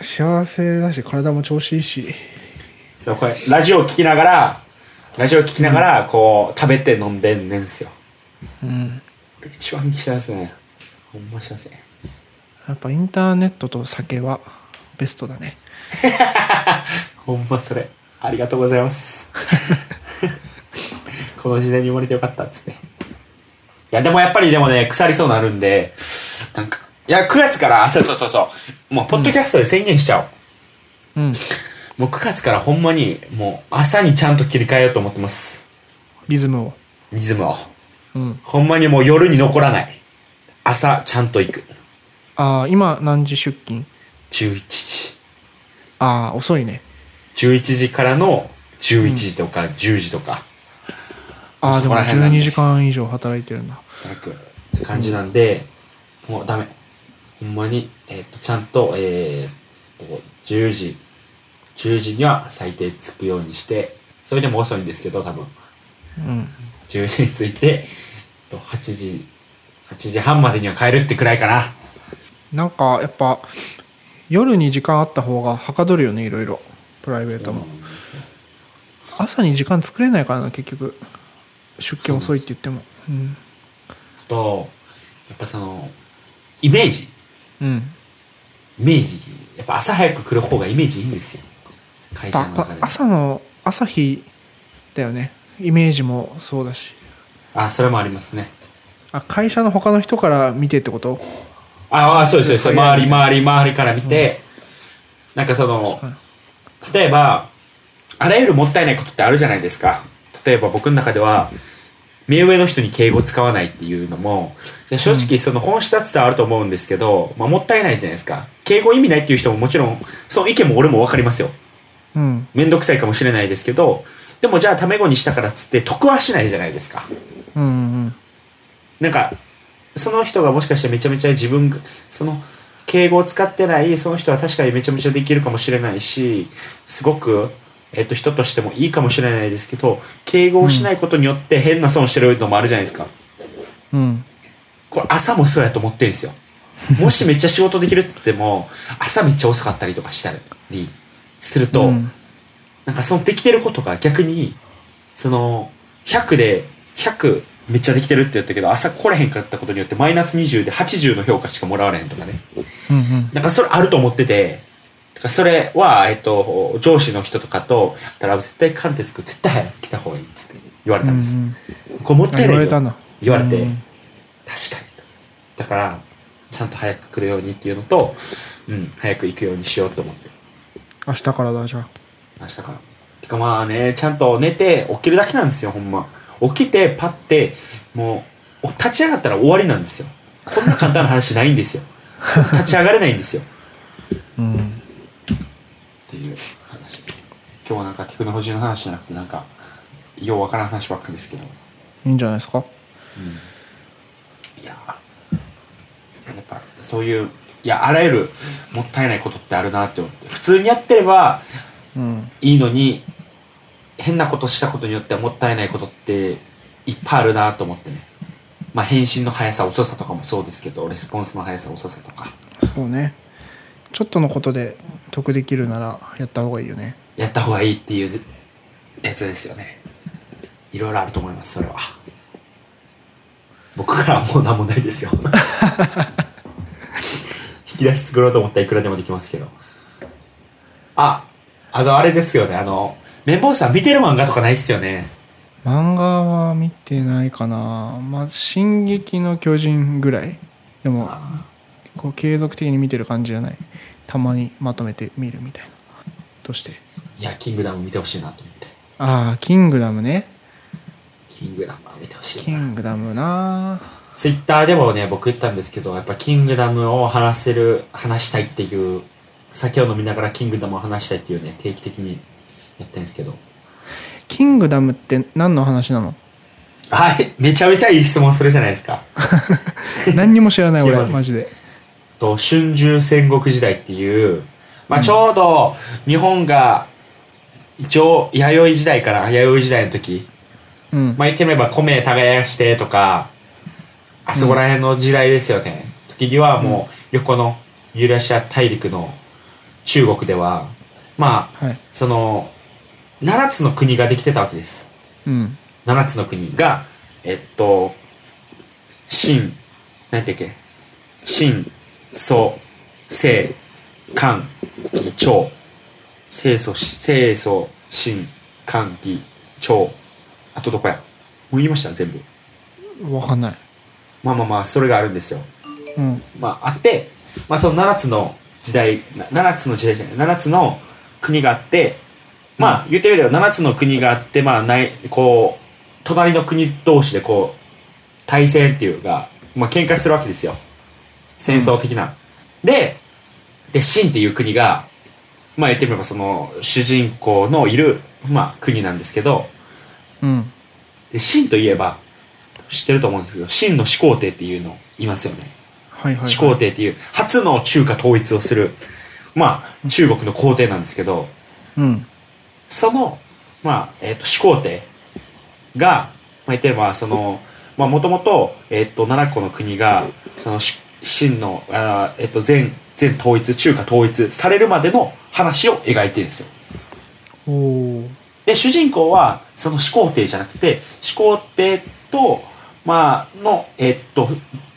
幸せだし体も調子いいしそう、これ、ラジオ聞きながら、ラジオ聞きながら、こう、食べて飲んでんねんすよ。うん一番幸せね。ほんま幸せ。やっぱインターネットと酒はベストだね ほんまそれ。ありがとうございます。この時代に生まれてよかったっつって。いや、でもやっぱりでもね、腐りそうになるんで、なんか、いや、9月から、あそうそうそうそう、もう、ポッドキャストで宣言しちゃおう。うん。もう9月からほんまに、もう、朝にちゃんと切り替えようと思ってます。リズムを。リズムを。うん。ほんまにもう夜に残らない。朝、ちゃんと行く。ああ、今何時出勤？11時。ああ、遅いね。11時からの11時とか10時とか、ああ、でもそこら辺なんで12時間以上働いてるんだ。働くって感じなんで、もうダメ。ほんまに、えっ、と、ちゃんと、えー、と、10時、10時には最低着くようにして、それでも遅いんですけど、多分。うん。10時に着いて、と8時、8時半までには帰るってくらいかな。なんか、やっぱ、夜に時間あった方がはかどるよね、いろいろ。プライベートも。朝に時間作れないからな、結局。出勤遅いって言っても。うん。と、やっぱその、イメージ。うん。イメージ。やっぱ朝早く来る方がイメージいいんですよ。会社の中で。朝の、朝日だよね。イメージもそうだし。あ、それもありますね。あ、会社の他の人から見てってこと？ああ、そうです、そうです。周り、周り、周りから見て、なんかその、例えば、あらゆるもったいないことってあるじゃないですか。例えば僕の中では、目上の人に敬語使わないっていうのも、で正直その本質は伝わると思うんですけど、まあもったいないじゃないですか。敬語意味ないっていう人ももちろん、その意見も俺もわかりますよ。うん。めんどくさいかもしれないですけど、でもじゃあタメ語にしたからっつって得はしないじゃないですか。うんうんなんか、その人がもしかしてめちゃめちゃ自分が、その、敬語を使ってない、その人は確かにめちゃめちゃできるかもしれないし、すごく、えっと、人としてもいいかもしれないですけど、敬語をしないことによって変な損してるのもあるじゃないですか。うん。うん。これ朝もそうやと思ってるんですよ。もしめっちゃ仕事できるっつっても、朝めっちゃ遅かったりとかしたりすると、うんなんかそのできてることが逆に、その、100で、100めっちゃできてるって言ったけど、朝来れへんかったことによってマイナス20で80の評価しかもらわれへんとかね。うんうん。なんかそれあると思ってて、てかそれは、えっと、上司の人とかと、やったら絶対関鉄く絶対早く来た方がいいっつって言われたんです。これもったいないよあ言われたんだ言われて、うん確かにと。だから、ちゃんと早く来るようにっていうのと、うん、早く行くようにしようと思って。明日からだ、じゃあ。明日から。てかまあね、ちゃんと寝て起きるだけなんですよ、ほんま。起きて、パッて、もう、お立ち上がったら終わりなんですよ。こんな簡単な話ないんですよ。立ち上がれないんですよ。うん。っていう話ですよ。今日はなんかテクノロジーの話じゃなくて、なんか、ようわからん話ばっかですけど。いいんじゃないですか？いややっぱそういう、いや、あらゆるもったいないことってあるなって思って。普通にやってればうん。いいのに、変なことしたことによってはもったいないことっていっぱいあるなと思ってね。まあ返信の速さ、遅さとかもそうですけど、レスポンスの速さ、遅さとか。そうね。ちょっとのことで得できるならやった方がいいよね。やった方がいいっていうやつですよね。いろいろあると思います、それは。僕からはもう何もないですよ。引き出し作ろうと思ったらいくらでもできますけど。あ、あの、あれですよね、あの、綿棒さん見てる漫画とかないっすよね。漫画は見てないかな。まあ、進撃の巨人ぐらい。でも、こう継続的に見てる感じじゃない。たまにまとめて見るみたいな。として？いや、キングダム見てほしいなと思って。ああ、キングダムね。キングダムは見てほしキいな。ングダムな。ツイッターでもね、僕言ったんですけど、やっぱキングダムを話せる、話したいっていう、酒を飲みながらキングダムを話したいっていうね、定期的にやってるんですけど。キングダムって何の話なの？はい、めちゃめちゃいい質問するじゃないですか。何にも知らない俺 マジでと、春秋戦国時代っていう、まあちょうど日本が、一応、弥生時代から弥生時代の時、うん。まあ言ってみれば米耕してとか、あそこら辺の時代ですよね。時にはもう横のユーラシア大陸の中国では、まあ、はい。その、7つの国ができてたわけです。うん。7つの国が、えっと、秦、なんていうっけ？秦、蘇、清、漢、義、趙。清楚、清楚、秦、漢、義、趙。あとどこや？もう言いました全部。わかんないまあまあまあそれがあるんですようんまああってまあその7つの時代な7つの時代じゃない7つの国があってまあ言ってみれば7つの国があってまあないこう隣の国同士でこう対戦っていうかまあ喧嘩するわけですよ戦争的な、でで秦っていう国がまあ言ってみればその主人公のいるまあ国なんですけど。うん。で秦といえば知ってると思うんですけど秦の始皇帝っていうのいますよね。はいはい、はい、始皇帝っていう初の中華統一をするまあ中国の皇帝なんですけど。うん。そのまあえっ、と始皇帝がまあ言ってみればそのまあもともとえっ、と7個の国がそのし秦のあーえっ、と全全統一中華統一されるまでの話を描いてるんですよ。で主人公はその始皇帝じゃなくて始皇帝とまあのえっと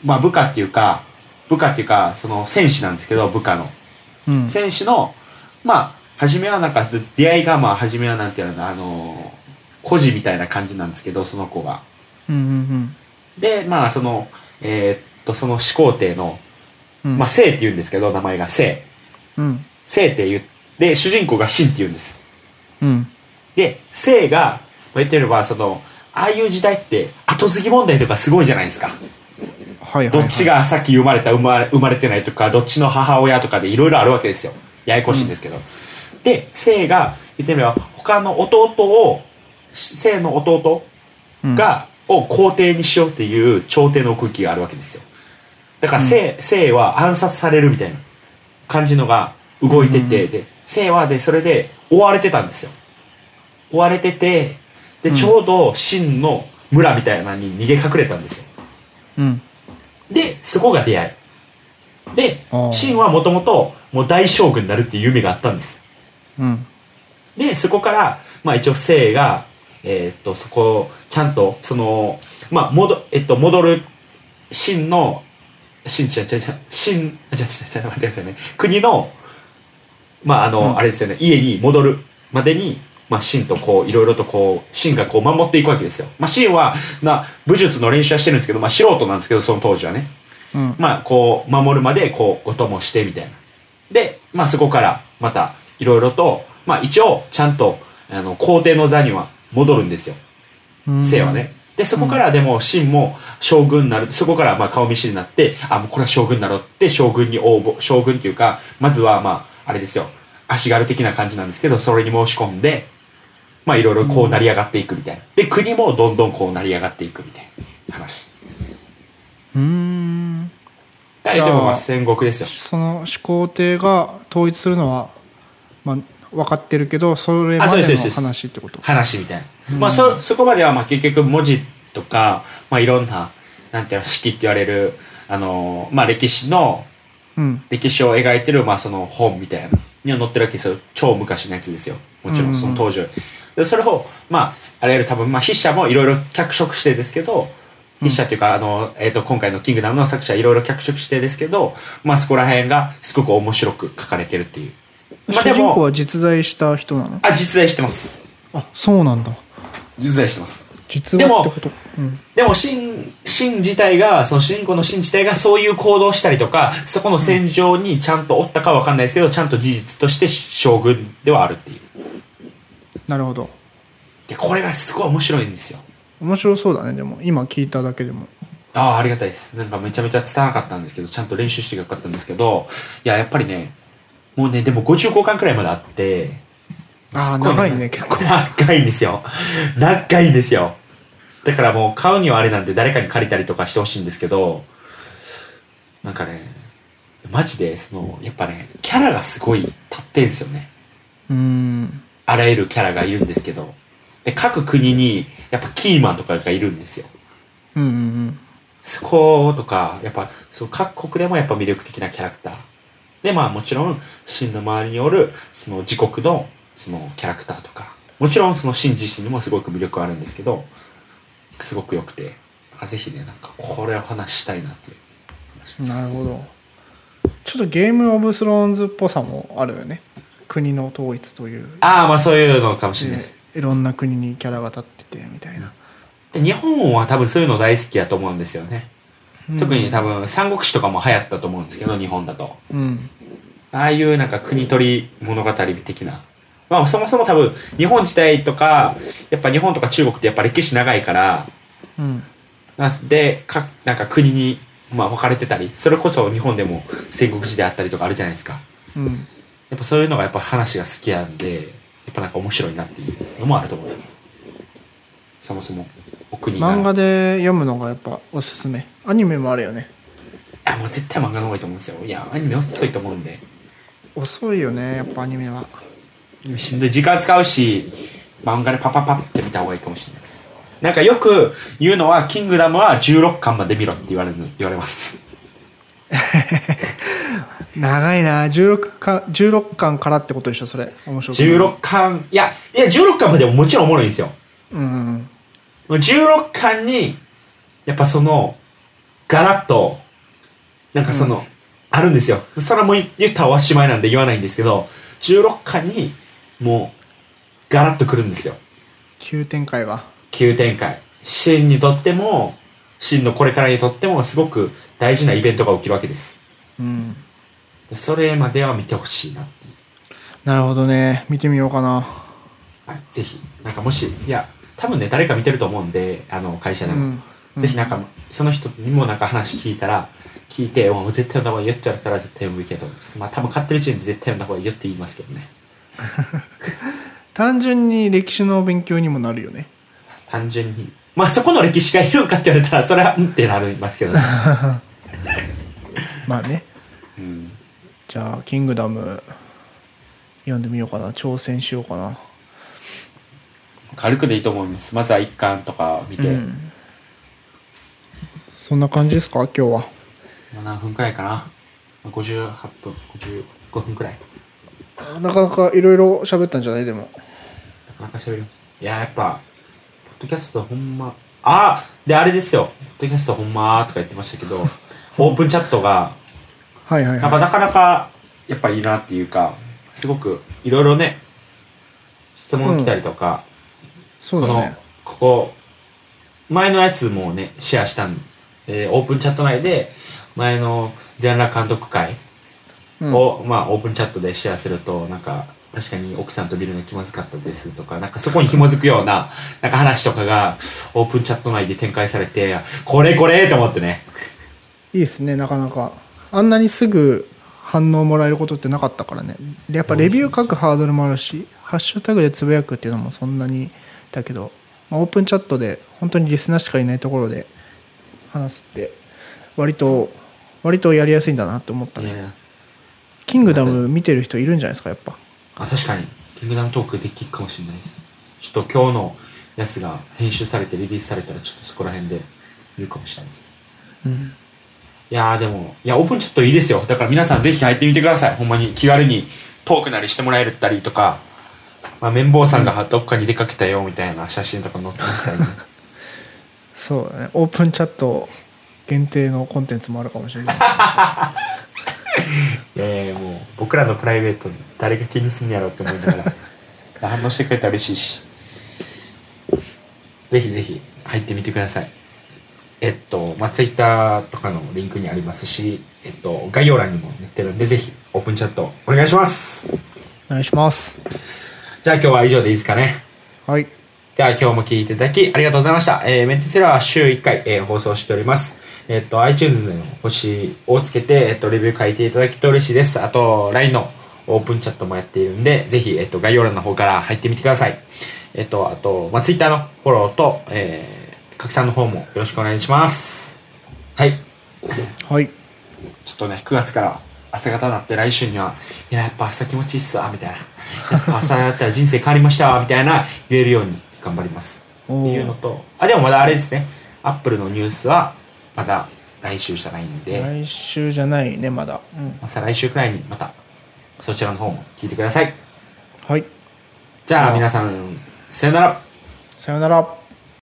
まあ部下っていうか部下っていうかその戦士なんですけど部下の。うん。戦士のまあ初めはなんか出会いがまあ初めはなんていうのあの孤児みたいな感じなんですけどその子がうんうんでまあそのえーっとその始皇帝のうんまあ聖って言うんですけど名前が聖うん聖って言って主人公が秦って言うんですうんで、性が、まあ言ってみれば、その、ああいう時代って、後継ぎ問題とかすごいじゃないですか。はいはい、はい、どっちが先生まれた、生まれ、生まれてないとか、どっちの母親とかでいろいろあるわけですよ。ややこしいんですけど。で、性が、言ってみれば、他の弟を、性の弟が、を皇帝にしようっていう朝廷の空気があるわけですよ。だから、性、性は暗殺されるみたいな感じのが動いてて、で、性はで、それで追われてたんですよ。追われてて、で、うんちょうど秦の村みたいなのに逃げ隠れたんですよ。うんで、そこが出会い。であー、秦はもともともう大将軍になるっていう夢があったんです。うんで、そこから、まあ一応姓が、えーっと、そこを、ちゃんと、その、まあ、戻、えっと、戻る、秦の、秦、ちゃちゃちゃ、秦、ちゃちゃちゃ、待ってくださいね。国の、まああの、うんあれですよね、家に戻るまでに、まあ、秦とこう、いろいろとこう、秦がこう守っていくわけですよ。まあ、秦は、な、武術の練習はしてるんですけど、まあ、素人なんですけど、その当時はね。うんまあ、こう、守るまで、こう、お供して、みたいな。で、まあ、そこから、また、いろいろと、まあ、一応、ちゃんと、あの、皇帝の座には戻るんですよ。うん姓はね。で、そこからでも、秦も将軍になる。そこから、まあ、顔見知りになって、あ、もうこれは将軍になろうって、将軍に応募、将軍っていうか、まずは、まあ、あれですよ。足軽的な感じなんですけど、それに申し込んで、まあ、いろいろこう成り上がっていくみたいな。で、国もどんどんこう成り上がっていくみたいな話。うーん大体もまあ戦国ですよ。その始皇帝が統一するのは、まあ、分かってるけどそれまあそうでの話ってこと？話みたいな。まあ、そ、そこまでは、まあ、結局文字とか、まあ、いろんな、なんていうの、式って言われる、あのーまあ、歴史の、うん歴史を描いてる、まあ、その本みたいな、には載ってるわけですよ。超昔のやつですよ。もちろん、その当時は。で、それを、まあ、あらゆる多分、まあ、筆者もいろいろ脚色してですけど、筆者っていうか、あの、えっ、と、今回のキングダムの作者いろいろ脚色してですけど、まあ、そこら辺がすごく面白く書かれてるっていう。まあ、で主人公も、は実在した人なの？あ、実在してます。あそうなんだ実在してます。実話ってこと？うんでも、シン、シン自体が、その主人公のシン自体がそういう行動をしたりとか、そこの戦場にちゃんとおったかわかんないですけど、ちゃんと事実として将軍ではあるっていう。なるほどで、これがすごい面白いんですよ。面白そうだねでも今聞いただけでもああ、ありがたいです。なんかめちゃめちゃ伝わなかったんですけど、ちゃんと練習してよかったんですけど、いや、やっぱりね、もうね、でも55巻くらいまであって、ああすご長いね結構長いんですよ。長いんですよ。だからもう買うにはあれなんで誰かに借りたりとかしてほしいんですけど、なんかね、マジで、その、やっぱね、キャラがすごい立ってんすよね。うーんあらゆるキャラがいるんですけど。で、各国に、やっぱキーマンとかがいるんですよ。うんうんうんそことか、やっぱ、そう、各国でもやっぱ魅力的なキャラクター。で、まあもちろん、真の周りによる、その自国の、そのキャラクターとか、もちろんその真自身にもすごく魅力あるんですけど、すごく良くて、ぜひね、なんかこれを話したいなっていう話です。なるほどちょっとゲームオブスローンズっぽさもあるよね国の統一というああ、まあそういうのかもしれないです。でいろんな国にキャラが立っててみたいなで日本は多分そういうの大好きやと思うんですよね。特に多分三国志とかも流行ったと思うんですけど日本だと。うん。ああいうなんか国取り物語的な。まあそもそも多分日本自体とかやっぱ日本とか中国ってやっぱ歴史長いからうん。なんでかなんか国にまあ分かれてたりそれこそ日本でも戦国時代あったりとかあるじゃないですか。うん。やっぱそういうのがやっぱ話が好きなんでやっぱなんか面白いなっていうのもあると思います。そもそも漫画で読むのがやっぱおすすめ。アニメもあるよね。あもう絶対漫画の方がいいと思うんですよ。いやアニメ遅いと思うんで。遅いよねやっぱアニメは。しんどい。時間使うし漫画でパパパって見た方がいいかもしれないです。なんかよく言うのは「キングダム」は16巻まで見ろって言われる言われます。長いな。16か16巻からってことでしょそれ。面白い。16巻いやいや16巻までももちろんおもろいんですよ。うん16巻にやっぱそのガラッとなんかその、あるんですよ。それはもう言ったらおしまいなんで言わないんですけど16巻にもうガラッとくるんですよ。急展開が。急展開。シンにとってもシンのこれからにとってもすごく大事なイベントが起きるわけです。うん。でそれまでは見てほしいなっていう。なるほどね。見てみようかな。はいぜひ。なんかもしいや多分ね誰か見てると思うんであの会社でも、うん。ぜひなんかその人にもなんか話聞いたら聞いて「おう絶対読んだ方がいいよ」って言われたら絶対読むけどまあ多分買ってる時点で絶対読んだ方がいいよって言いますけどね。単純に歴史の勉強にもなるよね。単純に。まあそこの歴史がいるんかって言われたらそれはうんってなりますけどね、まあね。うん、じゃあ「キングダム」読んでみようかな。挑戦しようかな軽くでいいと思います。まずは一巻とか見て、うん。そんな感じですか？今日は。まあ何分くらいかな？まあ58分。55分くらい。なかなかいろいろ喋ったんじゃない？でも。なかなか喋る。いややっぱポッドキャストほんまあであれですよ。ポッドキャストほんまーとか言ってましたけど オープンチャットがはいはいはなんかなかなかやっぱいいなっていうかすごくいろいろね質問来たりとか、いそうだこのねここ前のやつもねシェアしたんえーオープンチャット内で前の全裸監督会うん。を、まあオープンチャットでシェアするとなんか確かに奥さんと見るの気まずかったですとかなんかそこに紐づくようななんか話とかがオープンチャット内で展開されてこれこれと思ってね。いいですねなかなか。あんなにすぐ反応もらえることってなかったからね。でやっぱレビュー書くハードルもあるしハッシュタグでつぶやくっていうのもそんなにだけど、まあ、オープンチャットで本当にリスナーしかいないところで話すって割と割とやりやすいんだなって思ったね。ねキングダム見てる人いるんじゃないですかやっぱ。あ確かに。キングダムトークできるかもしれないです。ちょっと今日のやつが編集されてリリースされたらちょっとそこら辺で見るかもしれないです。うん。いやーでもいやオープンチャットいいですよ。だから皆さんぜひ入ってみてください。ほんまに気軽にトークなりしてもらえるったりとか、まあ、綿棒さんがどっかに出かけたよみたいな写真とか載ってましたりね。そうだね。オープンチャット限定のコンテンツもあるかもしれない。いやいやもう僕らのプライベート誰が気にすんやろうって思いながら。反応してくれたら嬉しいし。ぜひぜひ入ってみてください。えっとまあツイッターとかのリンクにありますしえっと概要欄にも載ってるんでぜひオープンチャットお願いします。お願いしますじゃあ今日は以上でいいですかねはいでは今日も聞いていただきありがとうございました。えー、メンテセラーは週1回、えー放送しております。えっと、iTunes での星をつけて、えっと、レビュー書いていただけると嬉しいです。あと、LINE のオープンチャットもやっているんで、ぜひ、えっと、概要欄の方から入ってみてください。えっと、あと、まあ、Twitter のフォローと、えー、拡散の方もよろしくお願いします。はい。はいちょっとね、9月から朝方になって来週には、いや、やっぱ朝気持ちいいっすわ、みたいな。やっぱ朝やったら人生変わりましたわ、みたいな言えるように頑張ります。っていうのと、あ、でもまだあれですね。アップルのニュースは、まだ来週じゃないんで、来週じゃないねまだ、うん、ま来週くらいにまた、そちらの方も聞いてください。はいじゃああ皆さん、さよなら。さよなら